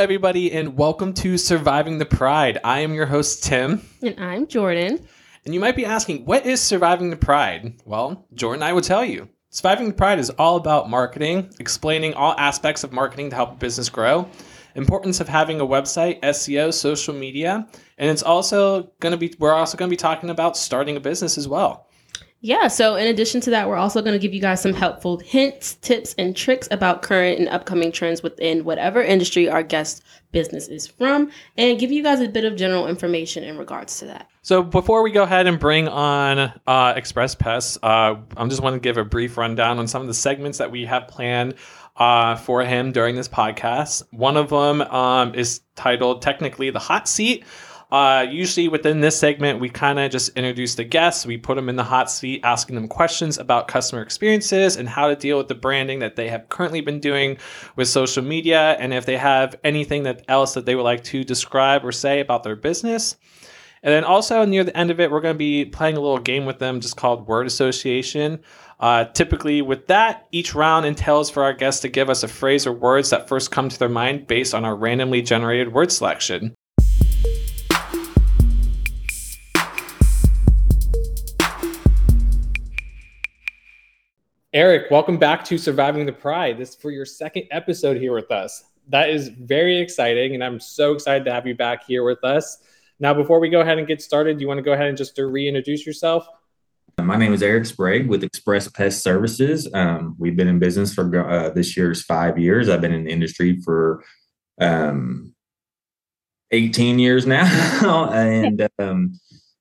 Everybody, and welcome to Surviving the Pride. I am your host, Tim. And I'm Jordan. And you might be asking, what is Surviving the Pride? Well, Jordan I will tell you. Surviving the Pride is all about marketing, explaining all aspects of marketing to help a business grow, importance of having a website, SEO, social media, and it's also going to be we're also going to be talking about starting a business as well. Yeah, so in addition to that, we're also going to give you guys some helpful hints, tips, and tricks about current and upcoming trends within whatever industry our guest business is from, and give you guys a bit of general information in regards to that. So before we go ahead and bring on uh, Express Pests, uh, I'm just want to give a brief rundown on some of the segments that we have planned uh, for him during this podcast. One of them um, is titled technically the hot seat. Uh, usually within this segment, we kind of just introduce the guests. We put them in the hot seat, asking them questions about customer experiences and how to deal with the branding that they have currently been doing with social media, and if they have anything that else that they would like to describe or say about their business. And then also near the end of it, we're going to be playing a little game with them just called word association. Uh, typically, with that, each round entails for our guests to give us a phrase or words that first come to their mind based on our randomly generated word selection. Eric, welcome back to Surviving the Pride. This is for your second episode here with us. That is very exciting, and I'm so excited to have you back here with us. Now, before we go ahead and get started, do you want to go ahead and just reintroduce yourself? My name is Eric Sprague with Express Pest Services. Um, we've been in business for uh, this year's five years. I've been in the industry for um, 18 years now, and um,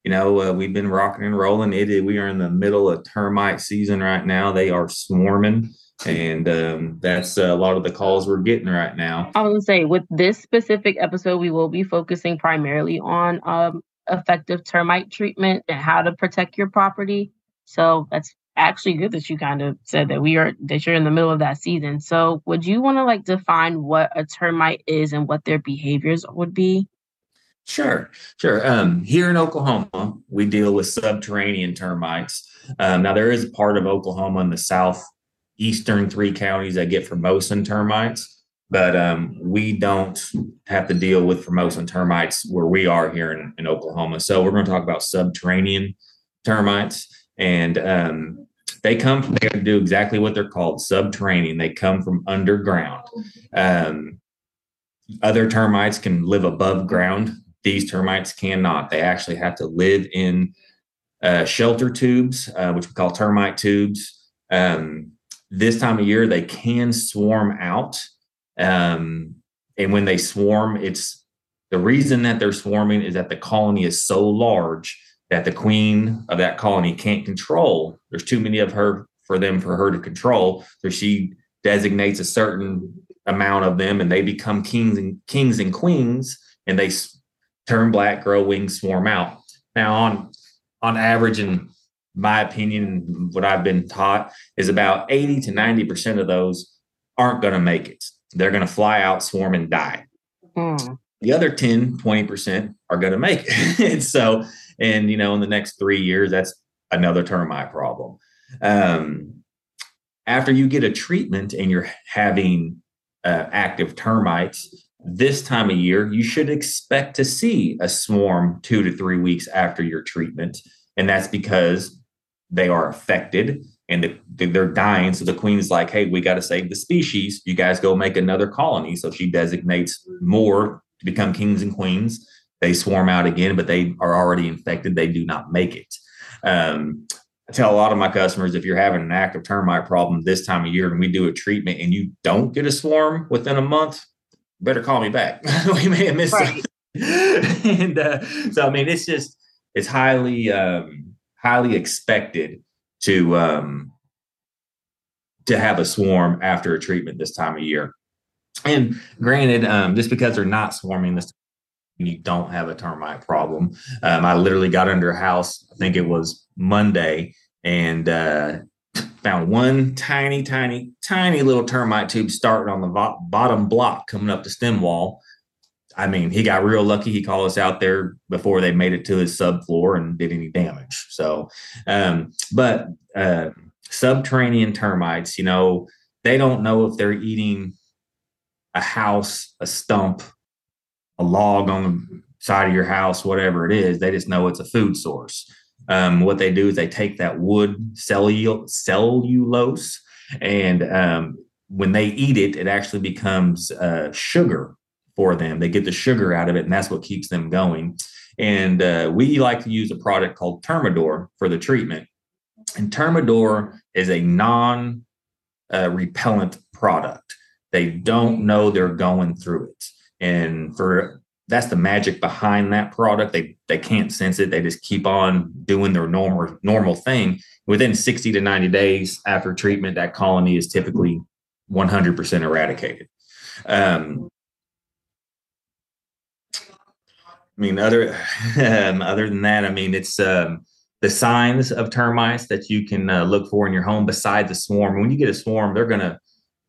you know, uh, we've been rocking and rolling. It we are in the middle of termite season right now. They are swarming, and um, that's a lot of the calls we're getting right now. I gonna say with this specific episode, we will be focusing primarily on um, effective termite treatment and how to protect your property. So that's actually good that you kind of said that we are that you're in the middle of that season. So would you want to like define what a termite is and what their behaviors would be? Sure, sure. Um, here in Oklahoma, we deal with subterranean termites. Um, now, there is a part of Oklahoma in the southeastern three counties that get Formosan termites, but um, we don't have to deal with Formosan termites where we are here in, in Oklahoma. So, we're going to talk about subterranean termites, and um, they come from, they do exactly what they're called subterranean. They come from underground. Um, other termites can live above ground these termites cannot. They actually have to live in uh, shelter tubes, uh, which we call termite tubes. Um, this time of year, they can swarm out. Um, and when they swarm, it's the reason that they're swarming is that the colony is so large that the queen of that colony can't control. There's too many of her for them for her to control. So she designates a certain amount of them and they become kings and kings and queens and they turn black, grow wings, swarm out. Now, on on average, in my opinion, what I've been taught is about 80 to 90% of those aren't going to make it. They're going to fly out, swarm, and die. Mm. The other 10, 20% are going to make it. and so, and you know, in the next three years, that's another termite problem. Um, after you get a treatment and you're having uh, active termites, this time of year, you should expect to see a swarm two to three weeks after your treatment. And that's because they are affected and they're dying. So the queen is like, hey, we got to save the species. You guys go make another colony. So she designates more to become kings and queens. They swarm out again, but they are already infected. They do not make it. Um, I tell a lot of my customers if you're having an active termite problem this time of year and we do a treatment and you don't get a swarm within a month, better call me back. we may have missed right. and uh, so, I mean, it's just, it's highly, um, highly expected to, um, to have a swarm after a treatment this time of year. And granted, um, just because they're not swarming this you don't have a termite problem. Um, I literally got under a house, I think it was Monday, and uh, found one tiny, tiny, tiny little termite tube starting on the vo- bottom block coming up the stem wall. I mean, he got real lucky. He called us out there before they made it to his subfloor and did any damage. So, um, but uh, subterranean termites, you know, they don't know if they're eating a house, a stump, a log on the side of your house, whatever it is. They just know it's a food source. Um, what they do is they take that wood cellu- cellulose, and um, when they eat it, it actually becomes uh, sugar for them. They get the sugar out of it, and that's what keeps them going. And uh, we like to use a product called Termidor for the treatment. And Termidor is a non uh, repellent product. They don't know they're going through it. And for that's the magic behind that product. They they can't sense it. They just keep on doing their normal normal thing. Within 60 to 90 days after treatment, that colony is typically 100% eradicated. Um, I mean, other um, other than that, I mean, it's um, the signs of termites that you can uh, look for in your home besides the swarm. When you get a swarm, they're gonna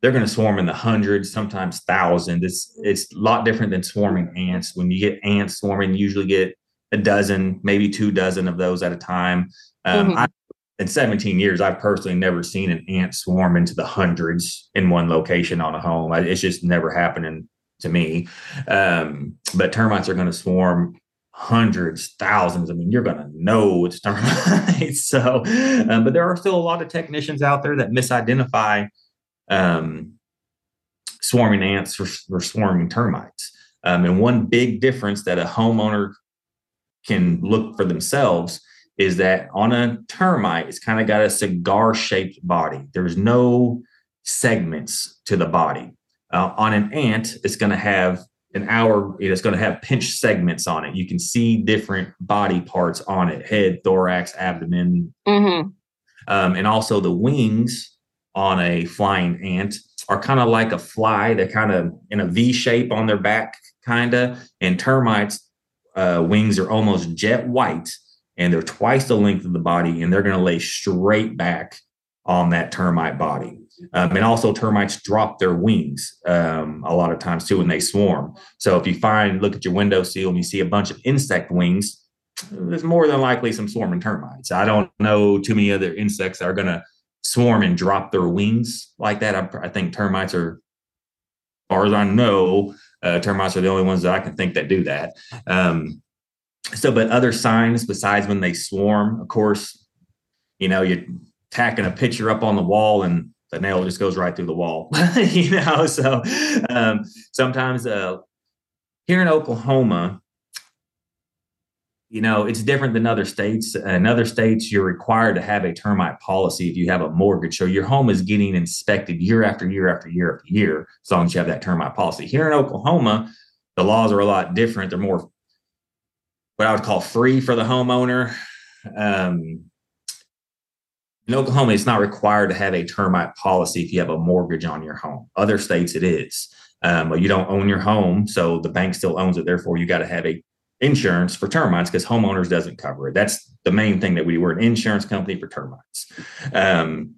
they're gonna swarm in the hundreds, sometimes thousands. It's it's a lot different than swarming ants. When you get ants swarming, you usually get a dozen, maybe two dozen of those at a time. Um, mm-hmm. I, in 17 years, I've personally never seen an ant swarm into the hundreds in one location on a home. I, it's just never happening to me. Um, but termites are going to swarm hundreds, thousands. I mean, you're going to know it's termites. so, um, but there are still a lot of technicians out there that misidentify um, swarming ants for, for swarming termites. Um, and one big difference that a homeowner can look for themselves is that on a termite, it's kind of got a cigar shaped body. There's no segments to the body. Uh, on an ant, it's going to have an hour, it's going to have pinch segments on it. You can see different body parts on it head, thorax, abdomen. Mm-hmm. Um, and also the wings on a flying ant are kind of like a fly. They're kind of in a V shape on their back, kind of. And termites' uh, wings are almost jet white and they're twice the length of the body and they're going to lay straight back on that termite body. Um, and also, termites drop their wings um, a lot of times too when they swarm. So, if you find, look at your window sill and you see a bunch of insect wings, there's more than likely some swarming termites. I don't know too many other insects that are going to swarm and drop their wings like that. I, I, think termites are, as far as I know, uh, termites are the only ones that I can think that do that. Um, so, but other signs besides when they swarm, of course, you know, you're tacking a picture up on the wall and the nail just goes right through the wall, you know. So um, sometimes uh, here in Oklahoma, you know, it's different than other states. In other states, you're required to have a termite policy if you have a mortgage. So your home is getting inspected year after year after year after year, as long as you have that termite policy. Here in Oklahoma, the laws are a lot different. They're more what I would call free for the homeowner. Um, in Oklahoma, it's not required to have a termite policy if you have a mortgage on your home. Other states, it is. Um, you don't own your home, so the bank still owns it. Therefore, you got to have a insurance for termites because homeowners doesn't cover it. That's the main thing that we were an insurance company for termites. Um,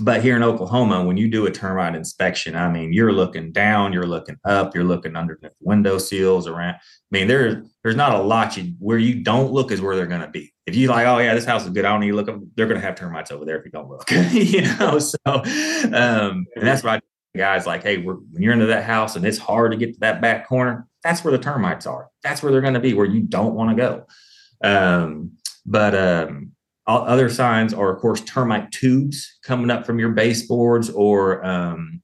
but here in Oklahoma, when you do a termite inspection, I mean, you're looking down, you're looking up, you're looking underneath window seals around. I mean, there's there's not a lot you where you don't look is where they're going to be. If you like, oh yeah, this house is good, I don't need to look. They're going to have termites over there if you don't look. you know, so um, and that's why guys like, hey, when you're into that house and it's hard to get to that back corner, that's where the termites are. That's where they're going to be, where you don't want to go. Um, but um, other signs are, of course, termite tubes coming up from your baseboards or um,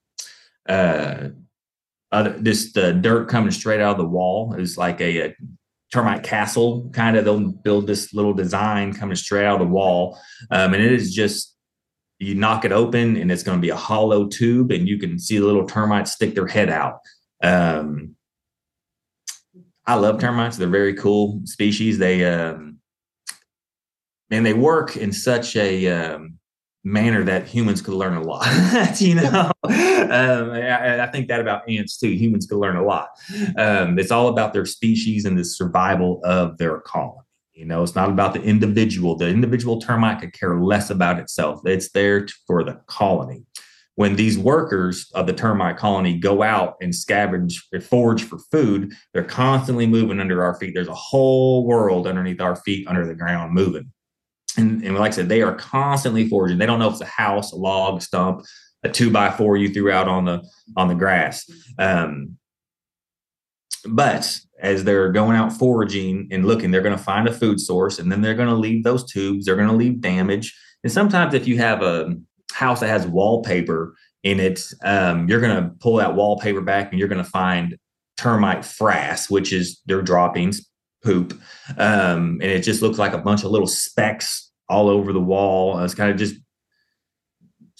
uh, other, just the dirt coming straight out of the wall is like a, a termite castle kind of. They'll build this little design coming straight out of the wall, um, and it is just you knock it open and it's going to be a hollow tube, and you can see the little termites stick their head out. Um, I love termites; they're very cool species. They um, and they work in such a um, manner that humans could learn a lot. you know, um, I, I, think that about ants too. Humans could learn a lot. Um, it's all about their species and the survival of their colony. You know, it's not about the individual. The individual termite could care less about itself. It's there for the colony. When these workers of the termite colony go out and scavenge, and forage for food, they're constantly moving under our feet. There's a whole world underneath our feet, under the ground, moving and, and like I said, they are constantly foraging. They don't know if it's a house, a log, stump, a two by four you threw out on the on the grass. Um, but as they're going out foraging and looking, they're going to find a food source, and then they're going to leave those tubes. They're going to leave damage. And sometimes, if you have a house that has wallpaper in it, um, you're going to pull that wallpaper back, and you're going to find termite frass, which is their droppings, poop, um, and it just looks like a bunch of little specks all over the wall. It's kind of just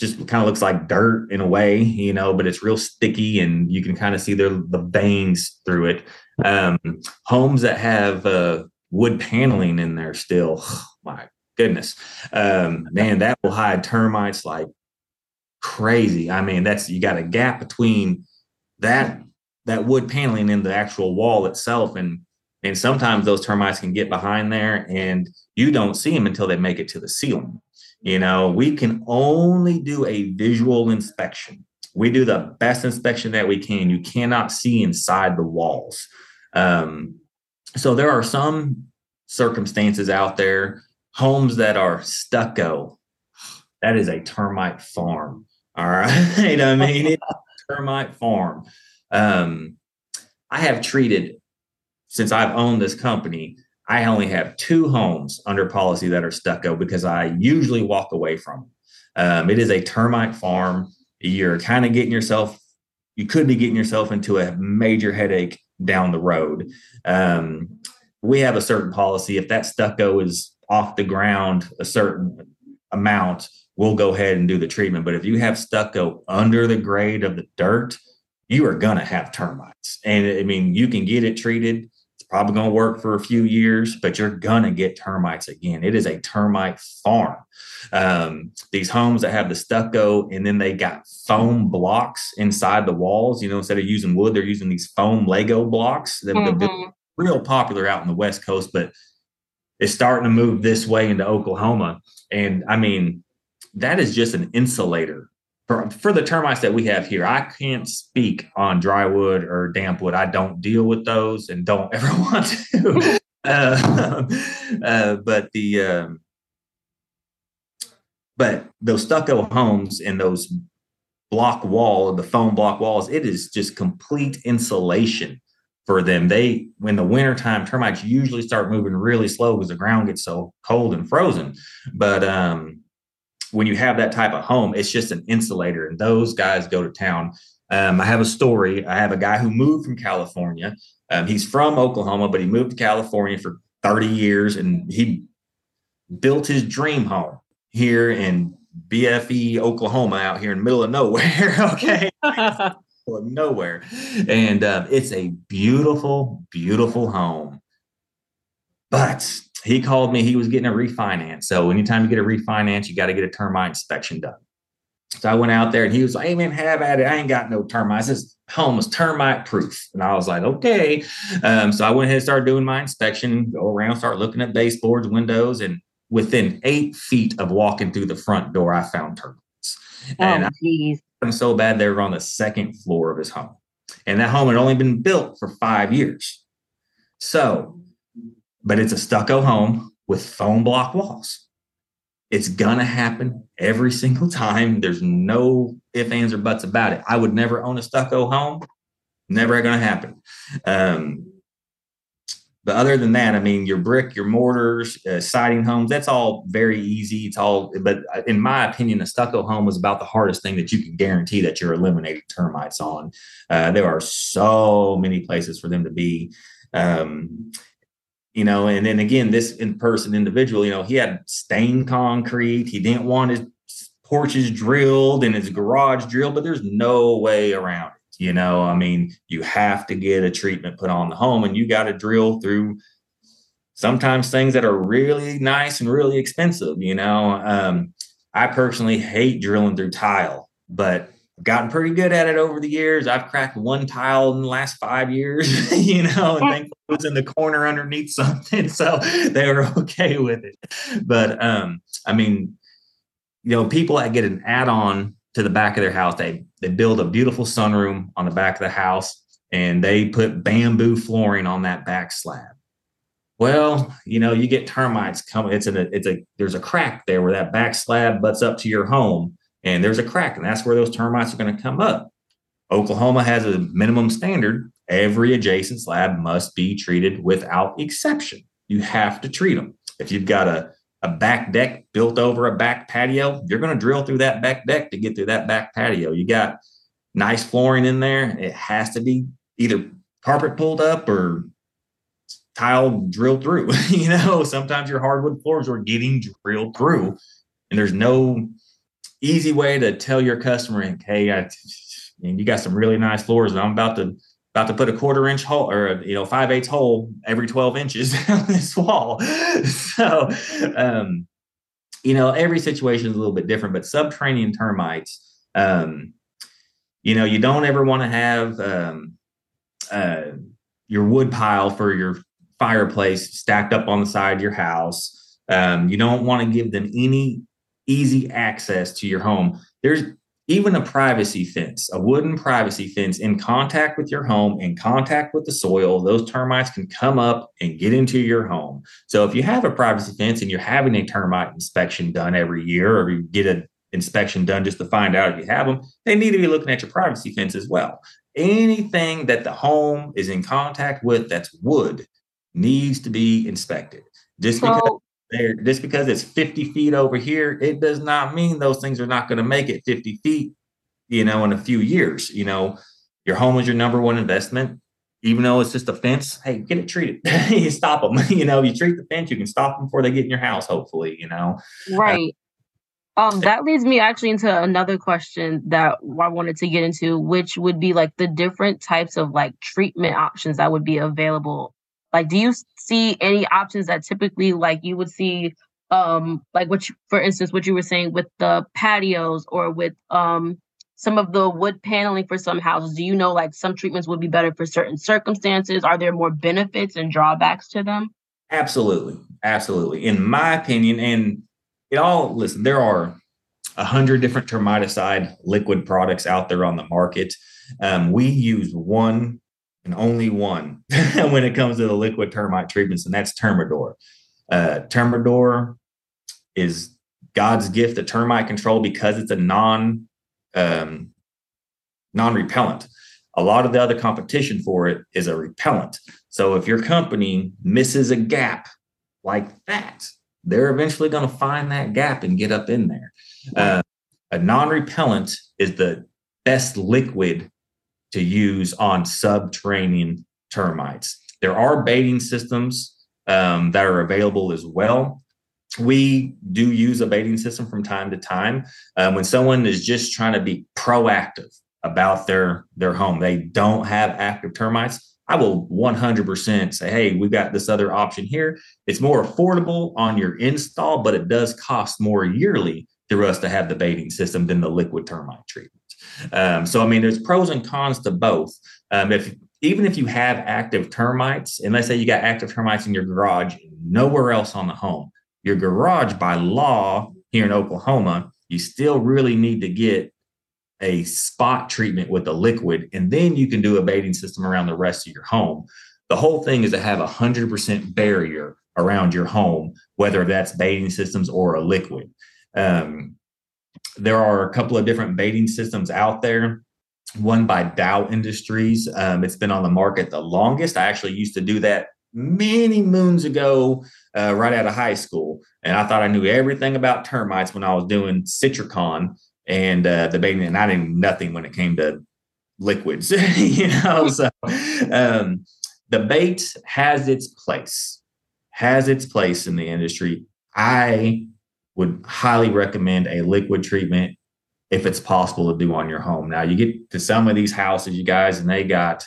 just kind of looks like dirt in a way, you know, but it's real sticky and you can kind of see their the veins through it. Um, homes that have uh, wood paneling in there still, oh, my goodness, um, man, that will hide termites like crazy. I mean, that's you got a gap between that that wood paneling in the actual wall itself and and sometimes those termites can get behind there and you don't see them until they make it to the ceiling you know, we can only do a visual inspection. We do the best inspection that we can. You cannot see inside the walls. Um, so there are some circumstances out there, homes that are stucco. That is a termite farm. All right. I mean, it's termite farm. Um, I have treated since I've owned this company I only have two homes under policy that are stucco because I usually walk away from them. Um, it is a termite farm. You're kind of getting yourself, you could be getting yourself into a major headache down the road. Um, we have a certain policy. If that stucco is off the ground a certain amount, we'll go ahead and do the treatment. But if you have stucco under the grade of the dirt, you are going to have termites. And I mean, you can get it treated It's probably going to work for a few years, but you're going to get termites again. It is a termite farm. Um, these homes that have the stucco and then they got foam blocks inside the walls, you know, instead of using wood, they're using these foam Lego blocks. They're mm-hmm. real popular out in the West Coast, but it's starting to move this way into Oklahoma. And I mean, that is just an insulator for, for the termites that we have here, I can't speak on dry wood or damp wood. I don't deal with those and don't ever want to. uh, uh, but the um, but those stucco homes and those block wall, the foam block walls, it is just complete insulation for them. They when the wintertime termites usually start moving really slow because the ground gets so cold and frozen. But um, when you have that type of home, it's just an insulator, and those guys go to town. Um, I have a story. I have a guy who moved from California. Um, he's from Oklahoma, but he moved to California for 30 years, and he built his dream home here in BFE, Oklahoma, out here in the middle of nowhere. okay. of nowhere. And uh, it's a beautiful, beautiful home. But he called me. He was getting a refinance. So anytime you get a refinance, you got to get a termite inspection done. So I went out there and he was like, Hey man, have at it. I ain't got no termites. This home is termite proof. And I was like, okay. Um, so I went ahead and started doing my inspection, go around, start looking at baseboards, windows, and within eight feet of walking through the front door, I found termites. Oh, and geez. I'm so bad they were on the second floor of his home. And that home had only been built for five years. So but it's a stucco home with foam block walls. It's gonna happen every single time. There's no ifs, ands, or buts about it. I would never own a stucco home. Never gonna happen. Um, but other than that, I mean, your brick, your mortars, uh, siding homes, that's all very easy. It's all, but in my opinion, a stucco home is about the hardest thing that you can guarantee that you're eliminating termites on. Uh, there are so many places for them to be. Um, you know, and then again, this in person individual, you know, he had stained concrete. He didn't want his porches drilled and his garage drilled, but there's no way around it. You know, I mean, you have to get a treatment put on the home and you got to drill through sometimes things that are really nice and really expensive. You know, um, I personally hate drilling through tile, but I've gotten pretty good at it over the years. I've cracked one tile in the last five years, you know, and thankfully it was in the corner underneath something. So they were okay with it. But um, I mean, you know, people that get an add-on to the back of their house, they they build a beautiful sunroom on the back of the house and they put bamboo flooring on that back slab. Well, you know, you get termites coming. It's in a it's a there's a crack there where that back slab butts up to your home and there's a crack, and that's where those termites are going to come up. Oklahoma has a minimum standard. Every adjacent slab must be treated without exception. You have to treat them. If you've got a, a back deck built over a back patio, you're going to drill through that back deck to get through that back patio. You got nice flooring in there. It has to be either carpet pulled up or tile drilled through. you know, sometimes your hardwood floors are getting drilled through, and there's no easy way to tell your customer, "Hey, I, you got some really nice floors, and I'm about to about to put a quarter inch hole or you know five eighths hole every 12 inches on this wall." so, um, you know, every situation is a little bit different, but subterranean termites. Um, you know, you don't ever want to have um, uh, your wood pile for your fireplace stacked up on the side of your house. Um, you don't want to give them any easy access to your home. There's even a privacy fence, a wooden privacy fence in contact with your home, in contact with the soil, those termites can come up and get into your home. So if you have a privacy fence and you're having a termite inspection done every year, or you get an inspection done just to find out if you have them, they need to be looking at your privacy fence as well. Anything that the home is in contact with that's wood needs to be inspected. Just because so, they're just because it's 50 feet over here, it does not mean those things are not going to make it 50 feet, you know, in a few years. You know, your home is your number one investment. Even though it's just a fence, hey, get it treated. you stop them. you know, you treat the fence, you can stop them before they get in your house, hopefully, you know. Right. Uh, um, that leads me actually into another question that I wanted to get into, which would be like the different types of like treatment options that would be available like, do you see any options that typically like you would see um like what you, for instance what you were saying with the patios or with um some of the wood paneling for some houses? Do you know like some treatments would be better for certain circumstances? Are there more benefits and drawbacks to them? Absolutely. Absolutely. In my opinion and it all listen there are a hundred different termiticide liquid products out there on the market. Um, we use one and only one when it comes to the liquid termite treatments, and that's Termidor. Uh, Termidor is God's gift to termite control because it's a non um, non repellent. A lot of the other competition for it is a repellent. So if your company misses a gap like that, they're eventually going to find that gap and get up in there. Uh, a non repellent is the best liquid to use on subterranean termites. There are baiting systems um, that are available as well. We do use a baiting system from time to time um, when someone is just trying to be proactive about their their home. They don't have active termites. I will 100% say, hey, we've got this other option here. It's more affordable on your install, but it does cost more yearly for us to have the baiting system than the liquid termite treatment. Um, so, I mean, there's pros and cons to both. Um, if even if you have active termites, and let's say you got active termites in your garage, nowhere else on the home, your garage by law here in Oklahoma, you still really need to get a spot treatment with a liquid, and then you can do a baiting system around the rest of your home. The whole thing is to have a hundred percent barrier around your home, whether that's baiting systems or a liquid. Um, there are a couple of different baiting systems out there. One by Dow Industries. Um, it's been on the market the longest. I actually used to do that many moons ago, uh, right out of high school. And I thought I knew everything about termites when I was doing Sentricon and uh, the baiting, and I knew nothing when it came to liquids, you know. So um, the bait has its place, has its place in the industry. I would highly recommend a liquid treatment if it's possible to do on your home. Now you get to some of these houses, you guys, and they got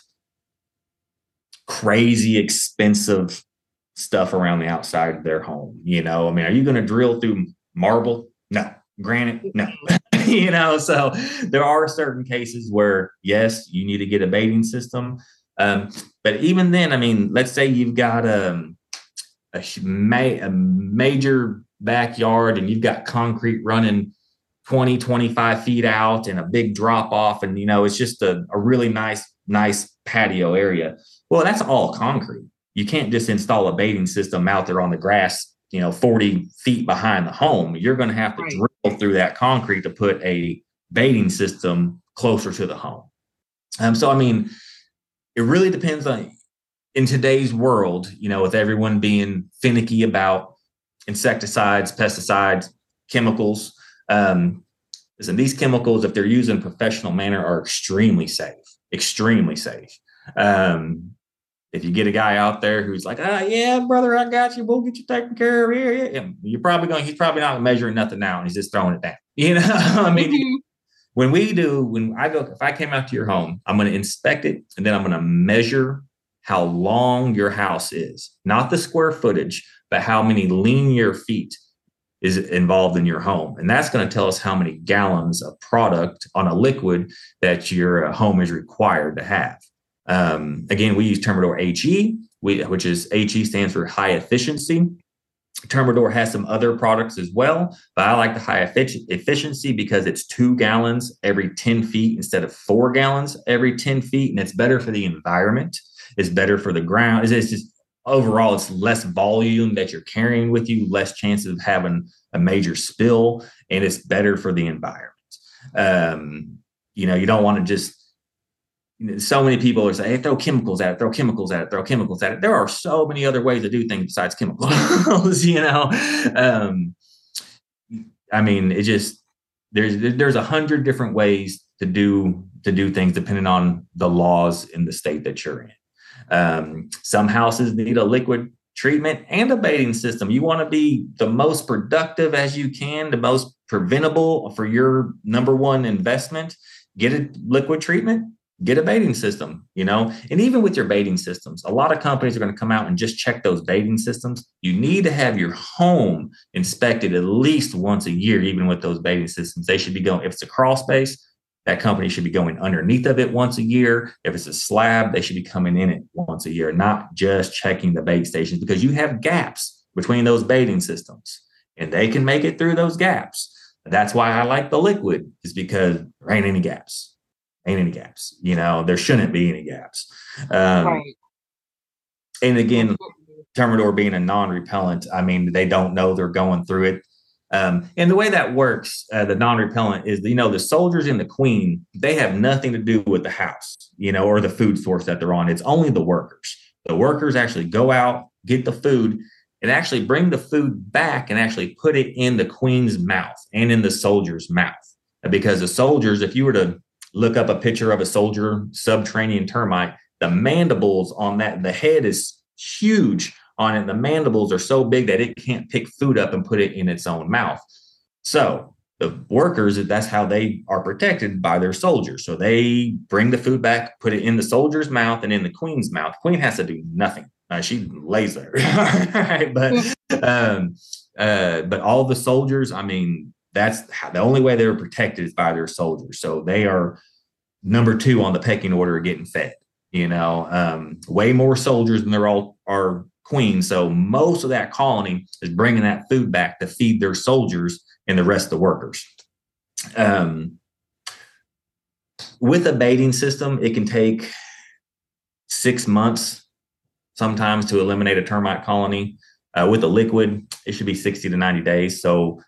crazy expensive stuff around the outside of their home. You know, I mean, are you going to drill through marble? No. Granite? No. you know, so there are certain cases where yes, you need to get a bathing system. Um, but even then, I mean, let's say you've got um, a, a major backyard and you've got concrete running 20, 25 feet out and a big drop off. And, you know, it's just a, a really nice, nice patio area. Well, that's all concrete. You can't just install a baiting system out there on the grass, you know, 40 feet behind the home. You're going to have to right. drill through that concrete to put a baiting system closer to the home. Um, so, I mean, it really depends on in today's world, you know, with everyone being finicky about insecticides, pesticides, chemicals. Um, listen, these chemicals, if they're used in a professional manner, are extremely safe, extremely safe. Um, if you get a guy out there who's like, ah, yeah, brother, I got you. We'll get you taken care of here. Yeah. You're probably going, he's probably not measuring nothing now and he's just throwing it down. You know, I mean, mm-hmm. when we do, when I go, if I came out to your home, I'm going to inspect it and then I'm going to measure how long your house is, not the square footage, but how many linear feet is involved in your home. And that's going to tell us how many gallons of product on a liquid that your uh, home is required to have. Um, again, we use Termidor HE, which is HE stands for high efficiency. Termidor has some other products as well, but I like the high efficiency because it's two gallons every 10 feet instead of four gallons every 10 feet. And it's better for the environment. It's better for the ground. It's just overall, it's less volume that you're carrying with you, less chances of having a major spill, and it's better for the environment. Um, you know, you don't want to just so many people are saying, hey, throw chemicals at it, throw chemicals at it, throw chemicals at it. There are so many other ways to do things besides chemicals, you know. Um, I mean, it just there's there's a hundred different ways to do to do things depending on the laws in the state that you're in. Um, some houses need a liquid treatment and a baiting system. You want to be the most productive as you can, the most preventable for your number one investment. Get a liquid treatment, get a baiting system, you know, and even with your baiting systems, a lot of companies are going to come out and just check those baiting systems. You need to have your home inspected at least once a year, even with those baiting systems. They should be going, if it's a crawl space, that company should be going underneath of it once a year. If it's a slab, they should be coming in it once a year, not just checking the bait stations because you have gaps between those baiting systems and they can make it through those gaps. That's why I like the liquid, is because there ain't any gaps. Ain't any gaps. You know, there shouldn't be any gaps. Um, right. And again, Termidor being a non repellent, I mean, they don't know they're going through it um, and the way that works, uh, the non-repellent is, you know, the soldiers and the queen, they have nothing to do with the house, you know, or the food source that they're on. It's only the workers. The workers actually go out, get the food, and actually bring the food back and actually put it in the queen's mouth and in the soldier's mouth. Because the soldiers, if you were to look up a picture of a soldier subterranean termite, the mandibles on that, the head is huge on it. The mandibles are so big that it can't pick food up and put it in its own mouth. So the workers, that's how they are protected by their soldiers. So they bring the food back, put it in the soldier's mouth and in the queen's mouth. Queen has to do nothing. Uh, she lays there, but um, uh, but all the soldiers, I mean, that's how, the only way they're protected is by their soldiers. So they are number two on the pecking order of getting fed. You know, um, way more soldiers than they're all are queen. So most of that colony is bringing that food back to feed their soldiers and the rest of the workers. Um, with a baiting system, it can take six months sometimes to eliminate a termite colony. Uh, with a liquid, it should be 60 to 90 days. So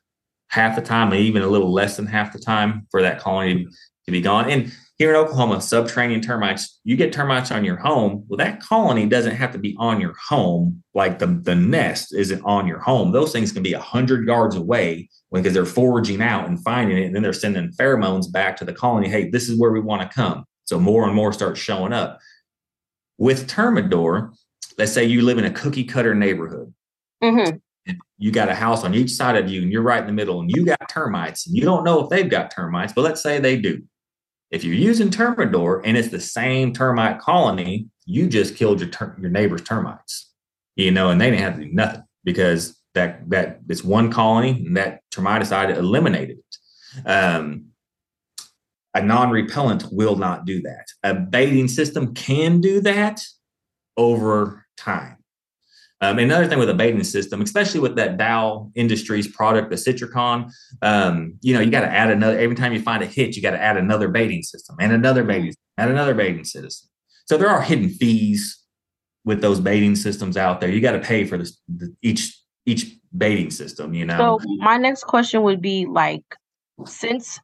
half the time, even a little less than half the time for that colony to be gone. And here in Oklahoma, subterranean termites, you get termites on your home. Well, that colony doesn't have to be on your home, like the, the nest isn't on your home. Those things can be 100 yards away because they're foraging out and finding it. And then they're sending pheromones back to the colony. Hey, this is where we want to come. So more and more start showing up. With Termidor, let's say you live in a cookie cutter neighborhood. Mm-hmm. You got a house on each side of you, and you're right in the middle, and you got termites, and you don't know if they've got termites, but let's say they do if you're using Termidor and it's the same termite colony, you just killed your ter- your neighbor's termites, you know, and they didn't have to do nothing because that that it's one colony and that termiticide eliminated it. Um, a non-repellent will not do that. A baiting system can do that over time. Um, another thing with a baiting system, especially with that Dow Industries product, the Sentricon, um, you know, you got to add another. Every time you find a hit, you got to add another baiting system and another baiting, add another baiting system. So there are hidden fees with those baiting systems out there. You got to pay for this, the, each each baiting system. You know. So my next question would be like, since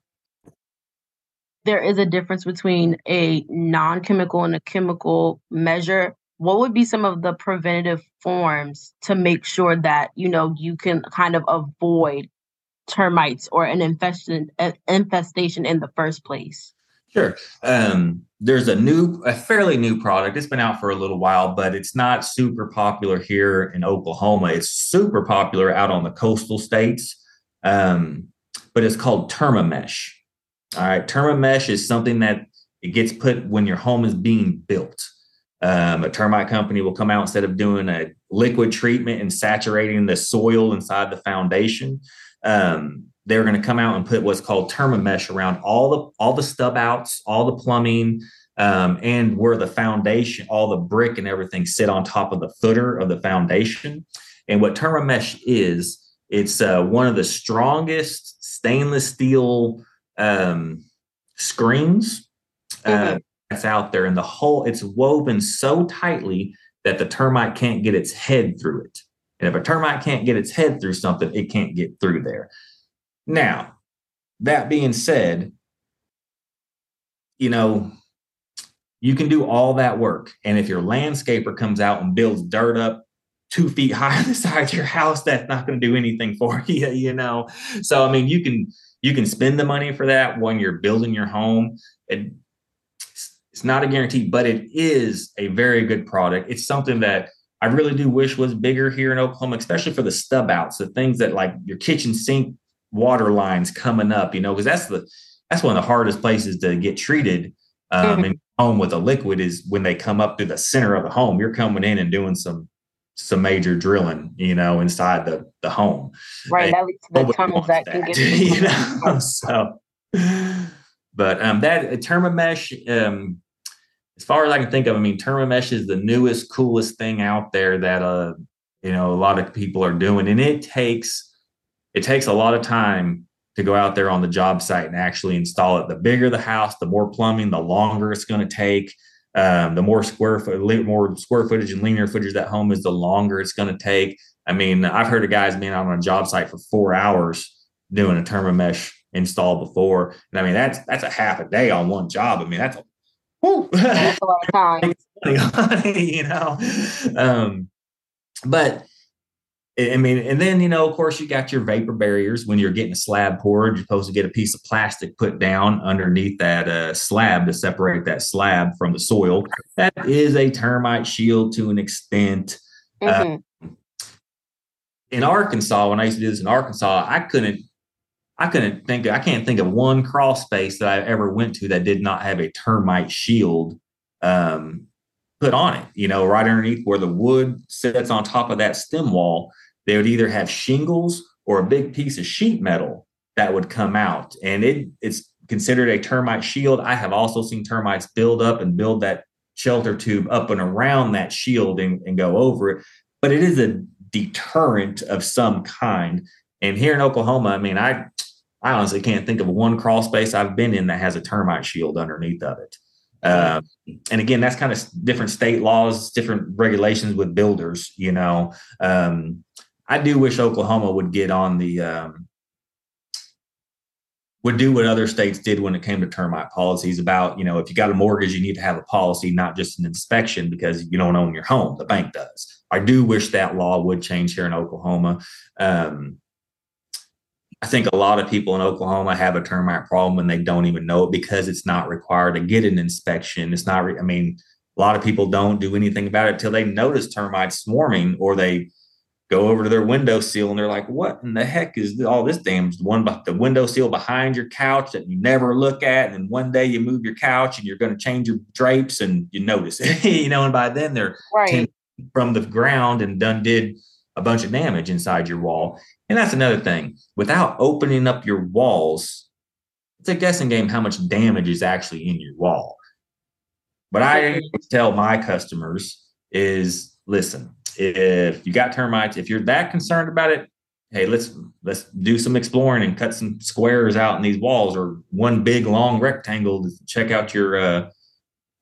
there is a difference between a non-chemical and a chemical measure what would be some of the preventative forms to make sure that you know you can kind of avoid termites or an infestation infestation in the first place? Sure. Um, there's a new a fairly new product. It's been out for a little while but it's not super popular here in oklahoma. It's super popular out on the coastal states um, but it's called Termimesh. All right. Termimesh is something that it gets put when your home is being built um, a termite company will come out instead of doing a liquid treatment and saturating the soil inside the foundation. Um, they're going to come out and put what's called Termimesh around all the all the stub outs, all the plumbing, um, and where the foundation, all the brick and everything sit on top of the footer of the foundation. And what Termimesh is, it's uh, one of the strongest stainless steel um, screens. Mm-hmm. Uh, that's out there and the whole it's woven so tightly that the termite can't get its head through it. And if a termite can't get its head through something it can't get through there. Now that being said you know you can do all that work and if your landscaper comes out and builds dirt up two feet high on the side of your house that's not going to do anything for you you know? So i mean you can you can spend the money for that when you're building your home it, it's not a guarantee, but it is a very good product. It's something that I really do wish was bigger here in Oklahoma, especially for the stub outs, the things that like your kitchen sink water lines coming up, you know, because that's the that's one of the hardest places to get treated um, mm-hmm. in home with a liquid is when they come up to the center of the home. You're coming in and doing some some major drilling, you know, inside the the home. Right, and that leads to the tunnels that, that, can get you know. so, but um, that Termimesh, um, as far as I can think of, I mean, Termimesh is the newest, coolest thing out there that uh, you know, a lot of people are doing, and it takes it takes a lot of time to go out there on the job site and actually install it. The bigger the house, the more plumbing, the longer it's going to take. Um, the more square foot, more square footage and linear footage that home is, the longer it's going to take. I mean, I've heard of guys being out on a job site for four hours doing a Termimesh install before, and I mean that's that's a half a day on one job. I mean that's a that's a lot of time. you know, um, but I mean, and then you know, of course, you got your vapor barriers when you're getting a slab poured. You're supposed to get a piece of plastic put down underneath that uh, slab to separate that slab from the soil. That is a termite shield to an extent. Uh, mm-hmm. Uh, in Arkansas, when I used to do this in Arkansas, I couldn't I couldn't think I can't think of one crawl space that I ever went to that did not have a termite shield um, put on it. You know, right underneath where the wood sits on top of that stem wall, they would either have shingles or a big piece of sheet metal that would come out, and it it's considered a termite shield. I have also seen termites build up and build that shelter tube up and around that shield and, and go over it, but it is a deterrent of some kind. And here in Oklahoma, I mean, I I honestly can't think of one crawl space I've been in that has a termite shield underneath of it. Uh, and again, that's kind of different state laws, different regulations with builders. You know, um, I do wish Oklahoma would get on the um, would do what other states did when it came to termite policies about you know if you got a mortgage you need to have a policy not just an inspection because you don't own your home the bank does i do wish that law would change here in oklahoma um, I think a lot of people in Oklahoma have a termite problem and they don't even know it because it's not required to get an inspection. It's not, I mean, a lot of people don't do anything about it till they notice termites swarming or they go over to their window sill and they're like, what in the heck is all this damage? The one, the window sill behind your couch that you never look at. And then one day you move your couch and you're going to change your drapes and you notice it, you know, and by then they're right. from the ground and done did a bunch of damage inside your wall. And that's another thing. Without opening up your walls, it's a guessing game how much damage is actually in your wall. But I tell my customers is listen, if you got termites, if you're that concerned about it, hey, let's let's do some exploring and cut some squares out in these walls or one big long rectangle to check out your uh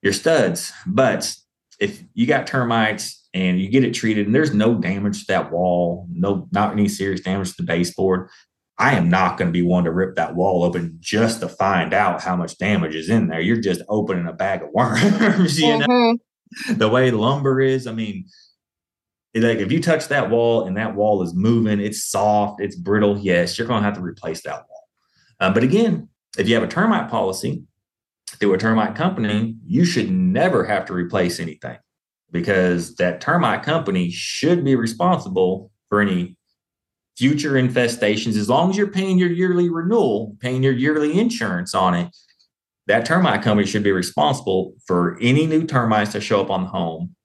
your studs. But if you got termites, and you get it treated and there's no damage to that wall, no, not any serious damage to the baseboard, I am not going to be one to rip that wall open just to find out how much damage is in there. You're just opening a bag of worms, you know. Mm-hmm. The way lumber is, I mean, like if you touch that wall and that wall is moving, it's soft, it's brittle. Yes, you're going to have to replace that wall. Uh, but again, if you have a termite policy through a termite company, you should never have to replace anything because that termite company should be responsible for any future infestations, as long as you're paying your yearly renewal, paying your yearly insurance on it, that termite company should be responsible for any new termites that show up on the home.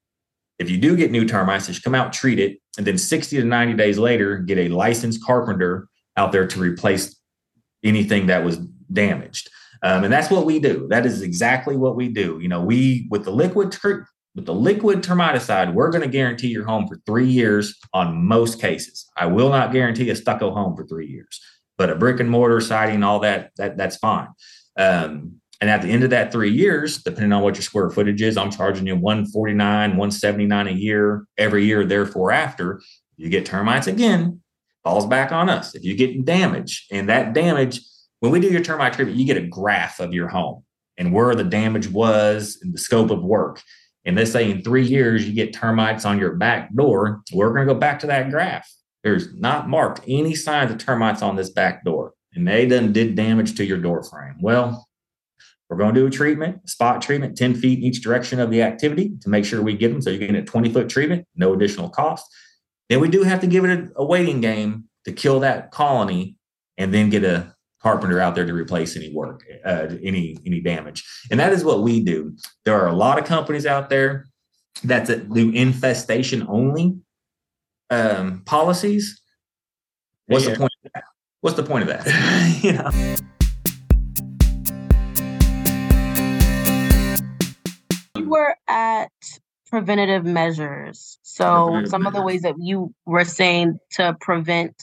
If you do get new termites, they should come out, treat it, and then 60 to 90 days later, get a licensed carpenter out there to replace anything that was damaged. Um, and that's what we do. That is exactly what we do. You know, we with the liquid with the liquid termiticide, we're going to guarantee your home for three years on most cases. I will not guarantee a stucco home for three years, but a brick and mortar siding, all that, that that's fine. Um, and at the end of that three years, depending on what your square footage is, I'm charging you 149, 179 a year every year. Therefore, after you get termites again, falls back on us. If you get damage, and that damage, when we do your termite treatment, you get a graph of your home and where the damage was and the scope of work and let's say in three years you get termites on your back door, we're going to go back to that graph. There's not marked any signs of termites on this back door, and they done did damage to your door frame. Well, we're going to do a treatment, spot treatment, 10 feet in each direction of the activity to make sure we get them. So you're getting a 20 foot treatment, no additional cost. Then we do have to give it a, a waiting game to kill that colony and then get a carpenter out there to replace any work, uh, any any damage, and that is what we do. There are a lot of companies out there that do infestation only um, policies. What's yeah. the point? Of that? What's the point of that? you know. We were at preventative measures. So preventative some measures. of the ways that you were saying to prevent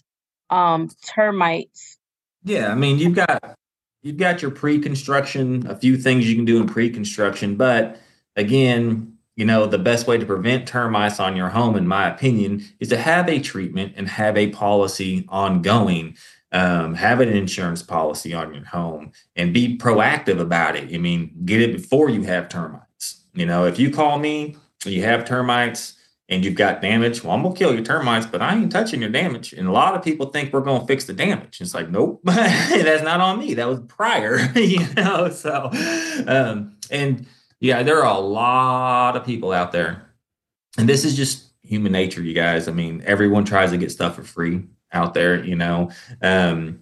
um, termites yeah, I mean, you've got you've got your pre-construction, a few things you can do in pre-construction, but again, you know, the best way to prevent termites on your home, in my opinion, is to have a treatment and have a policy ongoing. Um, have an insurance policy on your home and be proactive about it. I mean, get it before you have termites. You know, if you call me, you have termites, and you've got damage, well, I'm gonna kill your termites, but I ain't touching your damage. And a lot of people think we're gonna fix the damage. It's like, nope, that's not on me. That was prior, you know. So, um, and yeah, there are a lot of people out there, and this is just human nature, you guys. I mean, everyone tries to get stuff for free out there, you know. Um,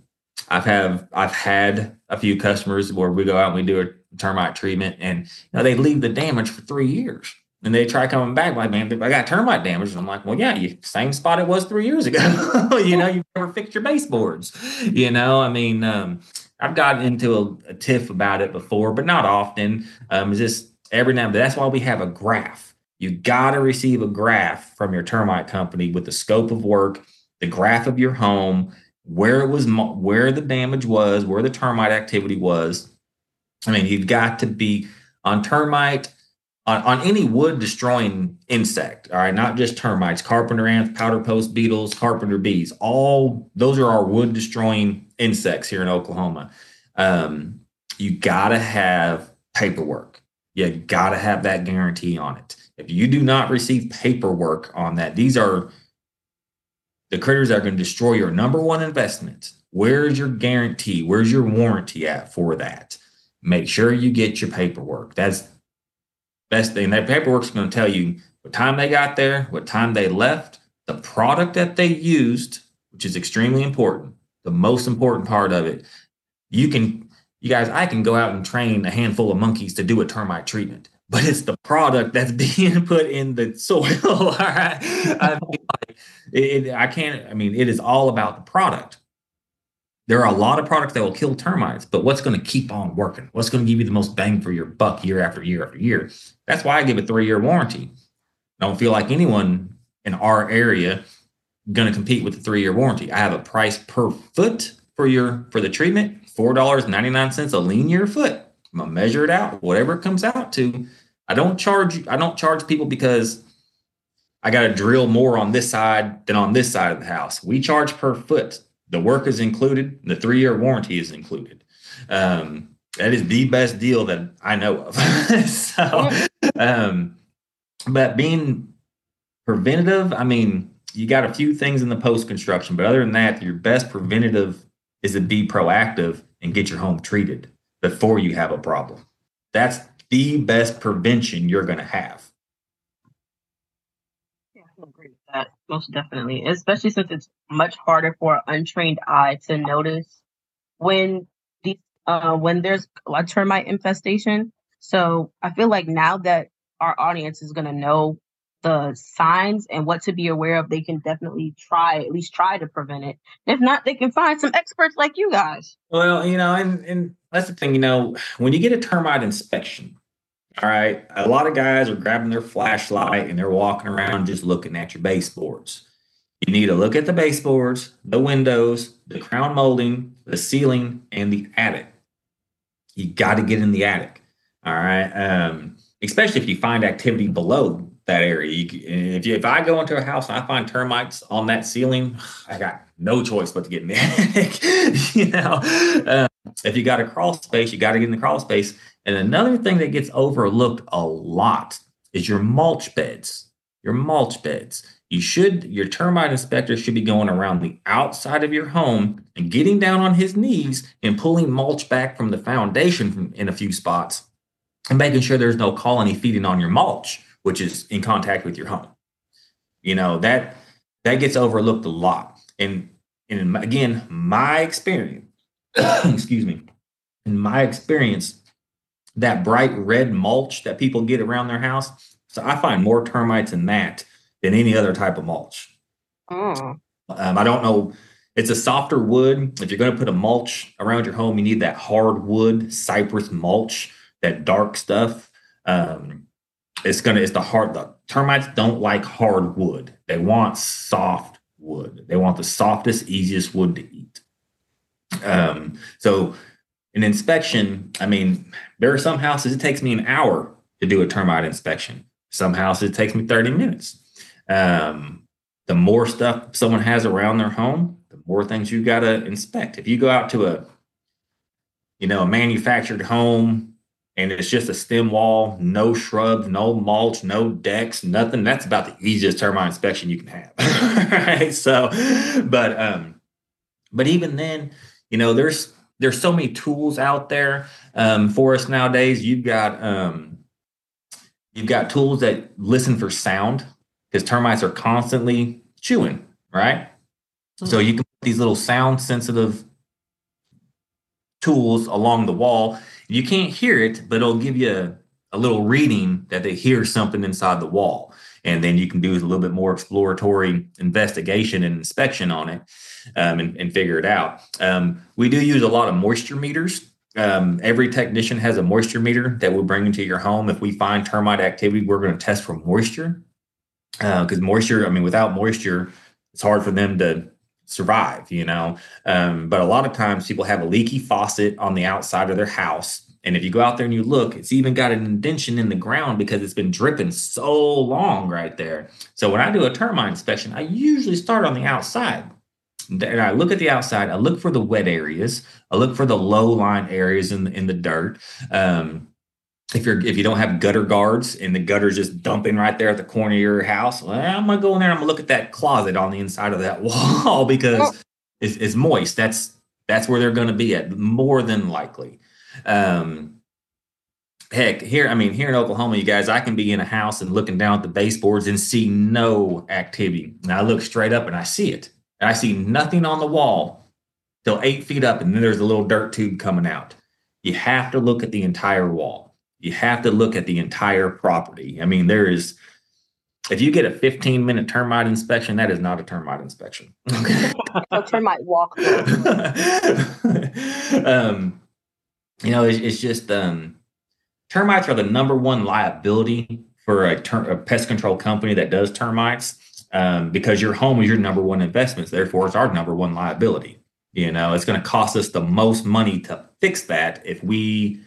I've have I've had a few customers where we go out and we do a termite treatment, and you know, they leave the damage for three years and they try coming back like, man, I got termite damage. And I'm like, well, yeah, you same spot it was three years ago. you know, you never fixed your baseboards. You know, I mean, um, I've gotten into a, a, tiff about it before, but not often. Um, just every now and then. That's why we have a graph. You got to receive a graph from your termite company with the scope of work, the graph of your home, where it was, where the damage was, where the termite activity was. I mean, you've got to be on termite on, on any wood destroying insect, all right, not just termites, carpenter ants, powder post beetles, carpenter bees, all those are our wood destroying insects here in Oklahoma. Um, you got to have paperwork. You got to have that guarantee on it. If you do not receive paperwork on that, these are the critters that are going to destroy your number one investment. Where's your guarantee? Where's your warranty at for that? Make sure you get your paperwork. That's best thing. That paperwork's going to tell you what time they got there, what time they left, the product that they used, which is extremely important. The most important part of it. You can, you guys, I can go out and train a handful of monkeys to do a termite treatment, but it's the product that's being put in the soil. all right. I, mean, like, it, I can't, I mean, it is all about the product. There are a lot of products that will kill termites, but what's going to keep on working? What's going to give you the most bang for your buck year after year after year? That's why I give a three year warranty. I don't feel like anyone in our area going to compete with the three year warranty. I have a price per foot for your for the treatment, four dollars ninety nine cents a linear foot. I'm gonna measure it out, whatever it comes out to. I don't charge I don't charge people because I got to drill more on this side than on this side of the house. We charge per foot. The work is included. The three year warranty is included. Um, that is the best deal that I know of. so, um, but being preventative, I mean, you got a few things in the post construction, but other than that, your best preventative is to be proactive and get your home treated before you have a problem. That's the best prevention you're going to have. Yeah, I agree with that. Most definitely, especially since it's much harder for an untrained eye to notice when uh, when there's a termite infestation. So I feel like now that our audience is going to know the signs and what to be aware of, they can definitely try, at least try to prevent it. If not, they can find some experts like you guys. Well, you know, and, and that's the thing, you know, when you get a termite inspection, all right, a lot of guys are grabbing their flashlight and they're walking around just looking at your baseboards. You need to look at the baseboards, the windows, the crown molding, the ceiling, and the attic. You got to get in the attic. All right. Um, especially if you find activity below that area. You, if you, if I go into a house and I find termites on that ceiling, I got no choice but to get in the attic. you know, um, if you got a crawl space, you got to get in the crawl space. And another thing that gets overlooked a lot is your mulch beds. Your mulch beds. You should, your termite inspector should be going around the outside of your home and getting down on his knees and pulling mulch back from the foundation in a few spots and making sure there's no colony feeding on your mulch, which is in contact with your home. You know, that that gets overlooked a lot. And and again, my experience, excuse me, in my experience, that bright red mulch that people get around their house. So I find more termites in that than any other type of mulch. Oh. Um, I don't know. It's a softer wood. If you're going to put a mulch around your home, you need that hard wood cypress mulch, that dark stuff. Um, it's gonna. It's the hard. The termites don't like hard wood. They want soft wood. They want the softest, easiest wood to eat. Um, so an inspection, I mean, there are some houses it takes me an hour to do a termite inspection. Some houses it takes me 30 minutes. Um, the more stuff someone has around their home, the more things you got to inspect. If you go out to a, you know, a manufactured home and it's just a stem wall, no shrubs, no mulch, no decks, nothing, that's about the easiest termite inspection you can have. right. So, but, um, but even then, you know, there's, there's so many tools out there um, for us nowadays. You've got um, you've got tools that listen for sound because termites are constantly chewing, right? Mm-hmm. So you can put these little sound sensitive tools along the wall. You can't hear it, but it'll give you a, a little reading that they hear something inside the wall. And then you can do a little bit more exploratory investigation and inspection on it um, and, and, figure it out. Um, we do use a lot of moisture meters. Um, every technician has a moisture meter that we'll bring into your home. If we find termite activity, we're going to test for moisture because uh, moisture, I mean, without moisture, it's hard for them to survive, you know. Um, but a lot of times people have a leaky faucet on the outside of their house. And if you go out there and you look, it's even got an indention in the ground because it's been dripping so long right there. So when I do a termite inspection, I usually start on the outside and I look at the outside. I look for the wet areas. I look for the low line areas in the, in the dirt. Um, if you're if you don't have gutter guards and the gutter's just dumping right there at the corner of your house, well, I'm gonna go in there. I'm gonna look at that closet on the inside of that wall because oh. it's, it's moist. That's that's where they're gonna be at more than likely. Um, heck, here, I mean, here in Oklahoma, you guys, I can be in a house and looking down at the baseboards and see no activity. And I look straight up and I see it and I see nothing on the wall till eight feet up, and then there's a little dirt tube coming out. You have to look at the entire wall. You have to look at the entire property. I mean, there is, if you get a 15 minute termite inspection, that is not a termite inspection. Okay. a termite walk. um, you know, it's, it's just um, termites are the number one liability for a, ter- a pest control company that does termites um, because your home is your number one investment. Therefore, it's our number one liability. You know, it's going to cost us the most money to fix that if we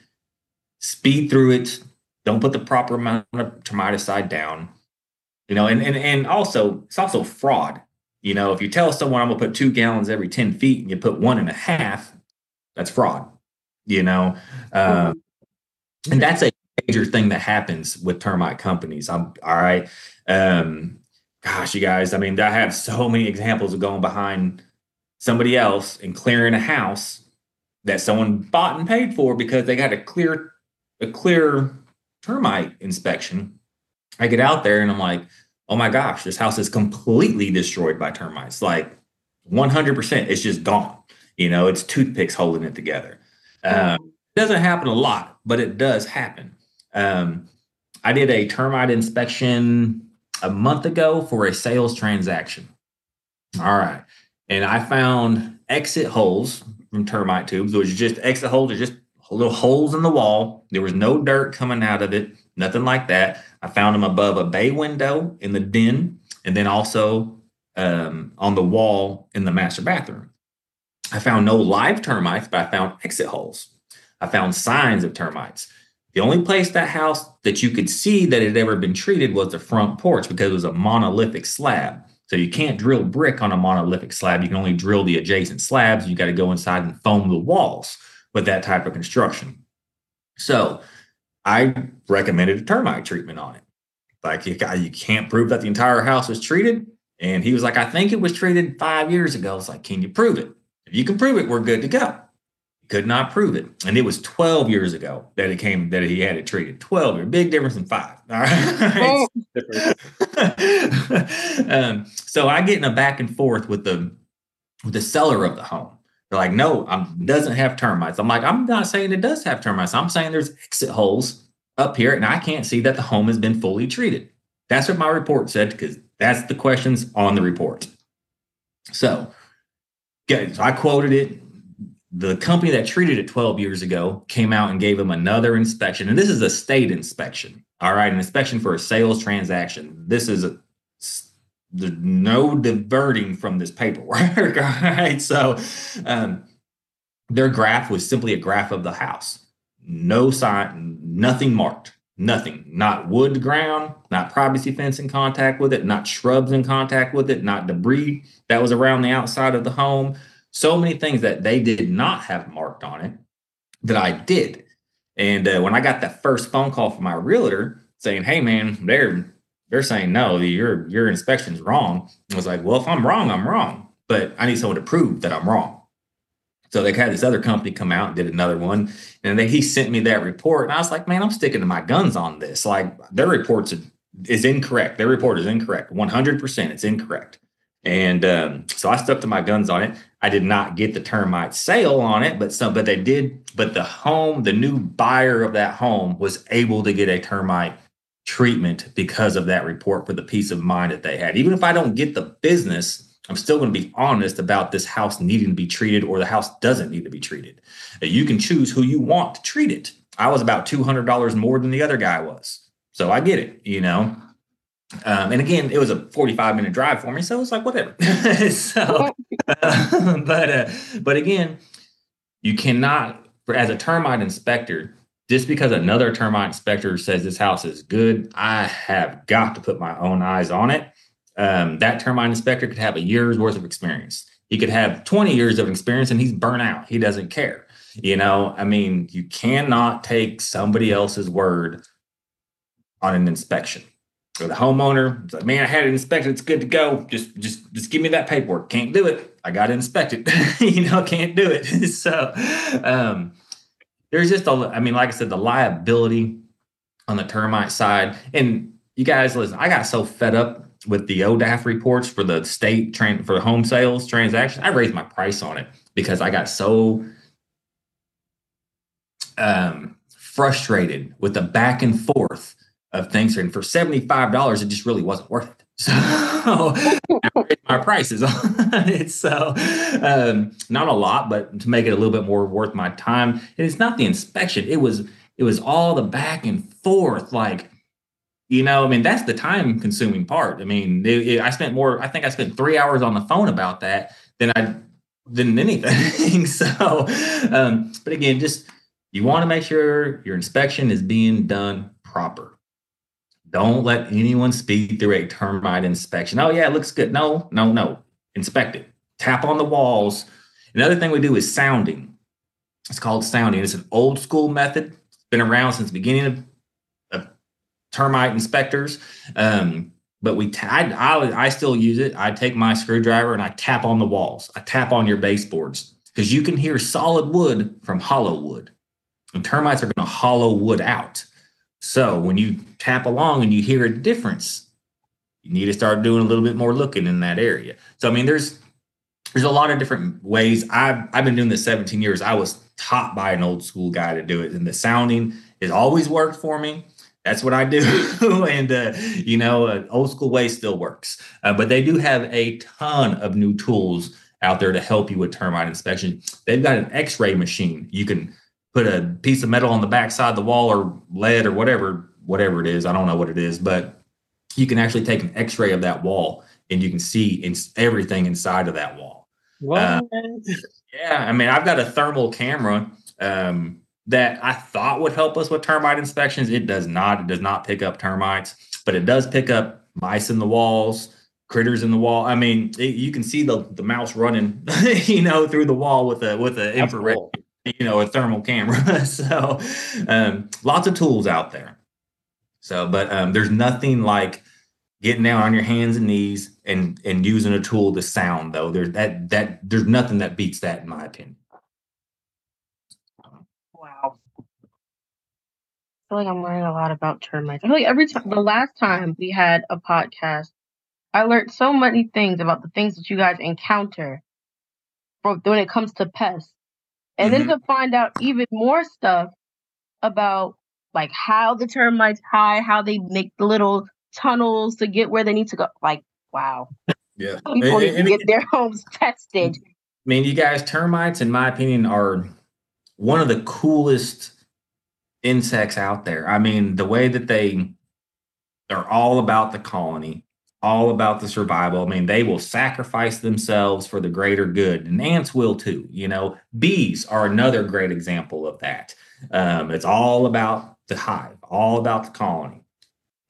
speed through it, don't put the proper amount of termiticide down, You know, and and and also it's also fraud. You know, if you tell someone I'm gonna put two gallons every 10 feet and you put one and a half, that's fraud. You know, um, and that's a major thing that happens with termite companies. I'm all right. Um, gosh, you guys, I mean, I have so many examples of going behind somebody else and clearing a house that someone bought and paid for because they got a clear a clear termite inspection. I get out there and I'm like, oh my gosh, this house is completely destroyed by termites. Like 100%, it's just gone. You know, it's toothpicks holding it together. Um, it doesn't happen a lot, but it does happen. Um, I did a termite inspection a month ago for a sales transaction. All right. And I found exit holes from termite tubes, which is just exit holes are just little holes in the wall. There was no dirt coming out of it, nothing like that. I found them above a bay window in the den, and then also um, on the wall in the master bathroom. I found no live termites, but I found exit holes. I found signs of termites. The only place that house that you could see that had ever been treated was the front porch because it was a monolithic slab. So you can't drill brick on a monolithic slab. You can only drill the adjacent slabs. You got to go inside and foam the walls with that type of construction. So I recommended a termite treatment on it. Like you, you can't prove that the entire house was treated. And he was like, I think it was treated five years ago. It's like, can you prove it? If you can prove it, we're good to go could not prove it. And it was 12 years ago that it came that he had it treated. 12 years, big difference in five. All right. Oh. um, so I get in a back and forth with the with the seller of the home. They're like, no, it doesn't have termites. I'm like, I'm not saying it does have termites. I'm saying there's exit holes up here, and I can't see that the home has been fully treated. That's what my report said, because that's the questions on the report. So, okay, so I quoted it the company that treated it 12 years ago came out and gave them another inspection. And this is a state inspection. All right, an inspection for a sales transaction. This is a there's no diverting from this paperwork. right. So um, their graph was simply a graph of the house. No sign, nothing marked. Nothing. Not wood ground, not privacy fence in contact with it, not shrubs in contact with it, not debris that was around the outside of the home so many things that they did not have marked on it that I did. And uh, when I got that first phone call from my realtor saying, "Hey, man, they're they're saying no, your your inspection's wrong," I was like, "Well, if I'm wrong, I'm wrong, but I need someone to prove that I'm wrong." So they had this other company come out and did another one, and then he sent me that report, and I was like, "Man, I'm sticking to my guns on this. Like their reports is incorrect. Their report is incorrect. 100. percent It's incorrect." And um, so I stuck to my guns on it. I did not get the termite sale on it, but some, but they did. But the home, the new buyer of that home was able to get a termite treatment because of that report for the peace of mind that they had. Even if I don't get the business, I'm still going to be honest about this house needing to be treated or the house doesn't need to be treated. You can choose who you want to treat it. I was about $200 more than the other guy was. So I get it, you know. Um, and again, it was a 45 minute drive for me, so it was like whatever. so, uh, but uh, but again, you cannot, as a termite inspector, just because another termite inspector says this house is good, I have got to put my own eyes on it. Um, that termite inspector could have a year's worth of experience. He could have 20 years of experience, and he's burnt out. He doesn't care. You know, I mean, you cannot take somebody else's word on an inspection or the homeowner. Like, man, I had it inspected. It's good to go. Just, just, just give me that paperwork. Can't do it. I got to inspect it. you know, can't do it. so, um, there's just a, I mean, like I said, the liability on the termite side. And you guys, listen, I got so fed up with the ODAF reports for the state train for home sales transaction. I raised my price on it because I got so um, frustrated with the back and forth of things. And for $75, it just really wasn't worth it. So my prices on it. So um, not a lot, but to make it a little bit more worth my time. And it's not the inspection. It was it was all the back and forth. Like, you know, I mean, that's the time consuming part. I mean, it, it, I spent more, I think I spent three hours on the phone about that than I than anything. so um, but again, just you want to make sure your inspection is being done proper Don't let anyone speed through a termite inspection. Oh, yeah, it looks good. No, no, no. Inspect it. Tap on the walls. Another thing we do is sounding. It's called sounding. It's an old school method. It's been around since the beginning of, of termite inspectors. Um, but we t- I, I, I still use it. I take my screwdriver and I tap on the walls. I tap on your baseboards because you can hear solid wood from hollow wood. And termites are going to hollow wood out. So when you tap along and you hear a difference, you need to start doing a little bit more looking in that area. So I mean, there's there's a lot of different ways. I've I've been doing this 17 years. I was taught by an old school guy to do it, and the sounding has always worked for me. That's what I do, and uh, you know, old school way still works. Uh, but they do have a ton of new tools out there to help you with termite inspection. They've got an X-ray machine. You can put a piece of metal on the backside of the wall or lead or whatever whatever it is. I don't know what it is, but you can actually take an X-ray of that wall and you can see in, everything inside of that wall. Uh, yeah, I mean, I've got a thermal camera um, that I thought would help us with termite inspections. It does not. It does not pick up termites, but it does pick up mice in the walls, critters in the wall. I mean, it, you can see the the mouse running, you know, through the wall with a with an infrared. Cool you know, a thermal camera. so um, lots of tools out there. So, but um, there's nothing like getting down on your hands and knees and and using a tool to sound though. There's that that there's nothing that beats that in my opinion. Wow. I feel like I'm learning a lot about termites. I feel like every time the last time we had a podcast, I learned so many things about the things that you guys encounter when it comes to pests and mm-hmm. then to find out even more stuff about like how the termites hide, how they make the little tunnels to get where they need to go. Like, wow. Yeah. People and, need and, to get their homes tested. I mean, you guys, termites, in my opinion, are one of the coolest insects out there. I mean, the way that they are all about the colony all about the survival. I mean, they will sacrifice themselves for the greater good, and ants will too. You know, bees are another great example of that. Um, it's all about the hive, all about the colony.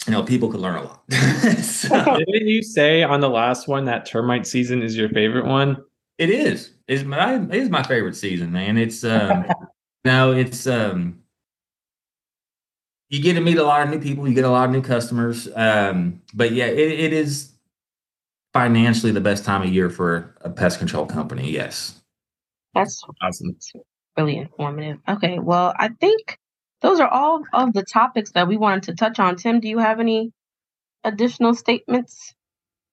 You know, people could learn a lot. so, Didn't you say on the last one that termite season is your favorite one? It is. It's my it is my favorite season, man. It's um, no, it's um, you get to meet a lot of new people, you get a lot of new customers. Um, but yeah, it, it is financially the best time of year for a pest control company. Yes. That's awesome. really informative. Okay. Well, I think those are all of the topics that we wanted to touch on. Tim, do you have any additional statements?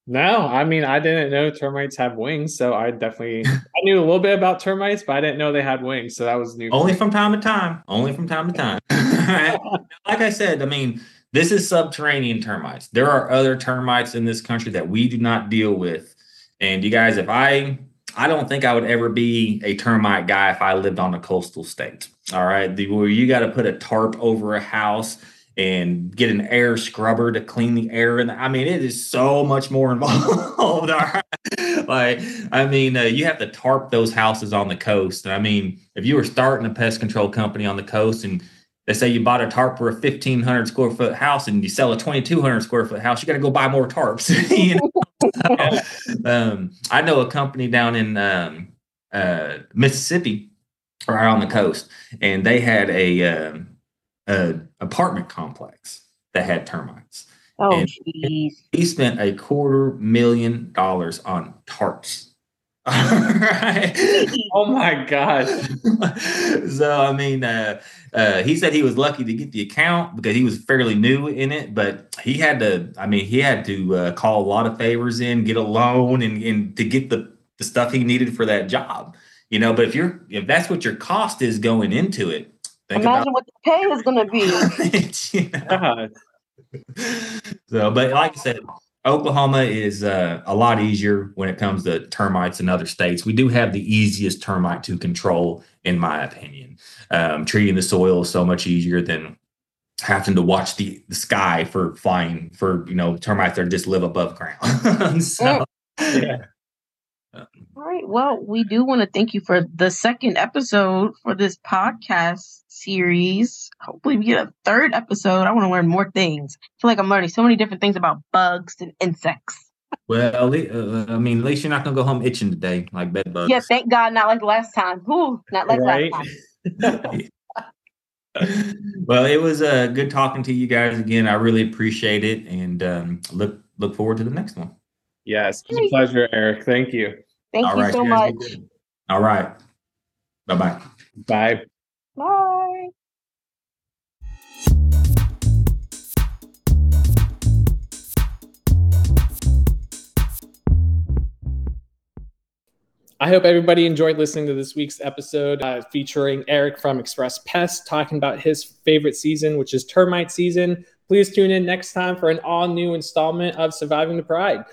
No, I mean I didn't know termites have wings, so I definitely I knew a little bit about termites, but I didn't know they had wings, so that was new. Only from time to time. Only from time to time. like I said, I mean, this is subterranean termites. There are other termites in this country that we do not deal with. And you guys, if I I don't think I would ever be a termite guy if I lived on a coastal state. All right. The, where you got to put a tarp over a house and get an air scrubber to clean the air. And I mean, it is so much more involved. like, I mean, uh, you have to tarp those houses on the coast. And I mean, if you were starting a pest control company on the coast and they say you bought a tarp for a 1500 square foot house and you sell a 2200 square foot house, you got to go buy more tarps. you know? um, I know a company down in um, uh, Mississippi, right on the coast, and they had a, um, a apartment complex that had termites. Oh, jeez. He spent a quarter million dollars on tarps. right. Oh my god. so I mean, uh, uh, he said he was lucky to get the account because he was fairly new in it, but he had to. I mean, he had to uh, call a lot of favors in, get a loan, and, and to get the the stuff he needed for that job. You know, but if you're if that's what your cost is going into it, Think Imagine about, what the pay is going to be. so, but like I said, Oklahoma is uh, a lot easier when it comes to termites in other states. We do have the easiest termite to control, in my opinion. Um, treating the soil is so much easier than having to watch the, the sky for flying for you know termites that just live above ground. so, yeah. All right. Well, we do want to thank you for the second episode for this podcast series. Hopefully, we get a third episode. I want to learn more things. I feel like I'm learning so many different things about bugs and insects. Well, uh, I mean, at least you're not gonna go home itching today like bed bugs. Yeah, thank God, not like last time. Whew, not like right? last time. well, it was uh, good talking to you guys again. I really appreciate it, and um, look look forward to the next one. Yes, it's a pleasure, Eric. Thank you. Thank All you right, so much. All right. Bye-bye. Bye. Bye. I hope everybody enjoyed listening to this week's episode uh, featuring Eric from Express Pest talking about his favorite season, which is termite season. Please tune in next time for an all new installment of Surviving the Pride.